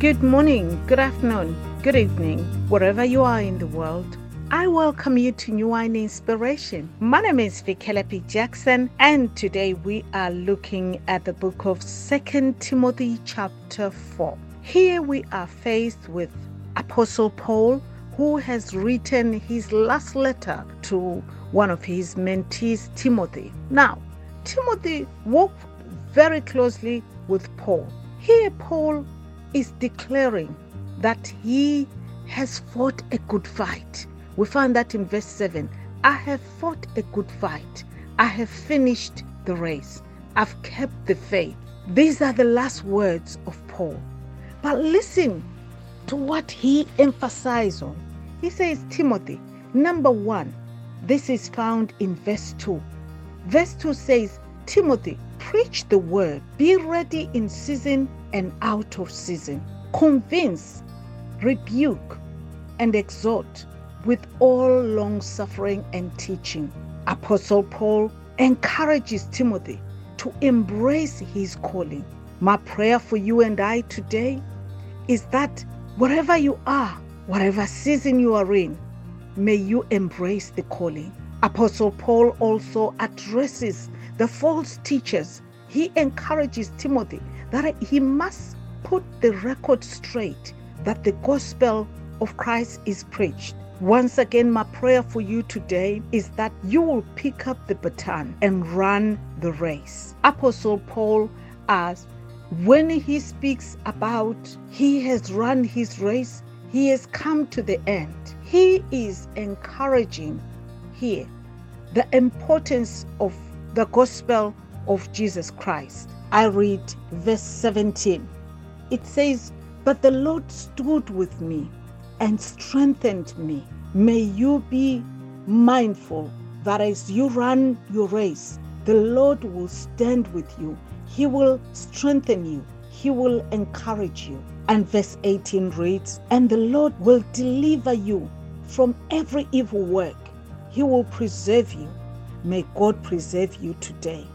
Good morning, good afternoon, good evening, wherever you are in the world. I welcome you to New Wine Inspiration. My name is Vikelepi Jackson, and today we are looking at the book of Second Timothy, chapter 4. Here we are faced with Apostle Paul, who has written his last letter to one of his mentees, Timothy. Now, Timothy worked very closely with Paul. Here, Paul is declaring that he has fought a good fight. We find that in verse 7 I have fought a good fight. I have finished the race. I've kept the faith. These are the last words of Paul. But listen to what he emphasized on. He says, Timothy, number one, this is found in verse 2. Verse 2 says, Timothy, preach the word, be ready in season and out of season. Convince, rebuke, and exhort with all long suffering and teaching. Apostle Paul encourages Timothy to embrace his calling. My prayer for you and I today is that wherever you are, whatever season you are in, may you embrace the calling. Apostle Paul also addresses the false teachers. He encourages Timothy that he must put the record straight that the gospel of Christ is preached. Once again, my prayer for you today is that you will pick up the baton and run the race. Apostle Paul, as when he speaks about he has run his race, he has come to the end. He is encouraging here the importance of the gospel of Jesus Christ. I read verse 17. It says, But the Lord stood with me and strengthened me. May you be mindful that as you run your race, the Lord will stand with you. He will strengthen you. He will encourage you. And verse 18 reads, And the Lord will deliver you from every evil work. He will preserve you May God preserve you today.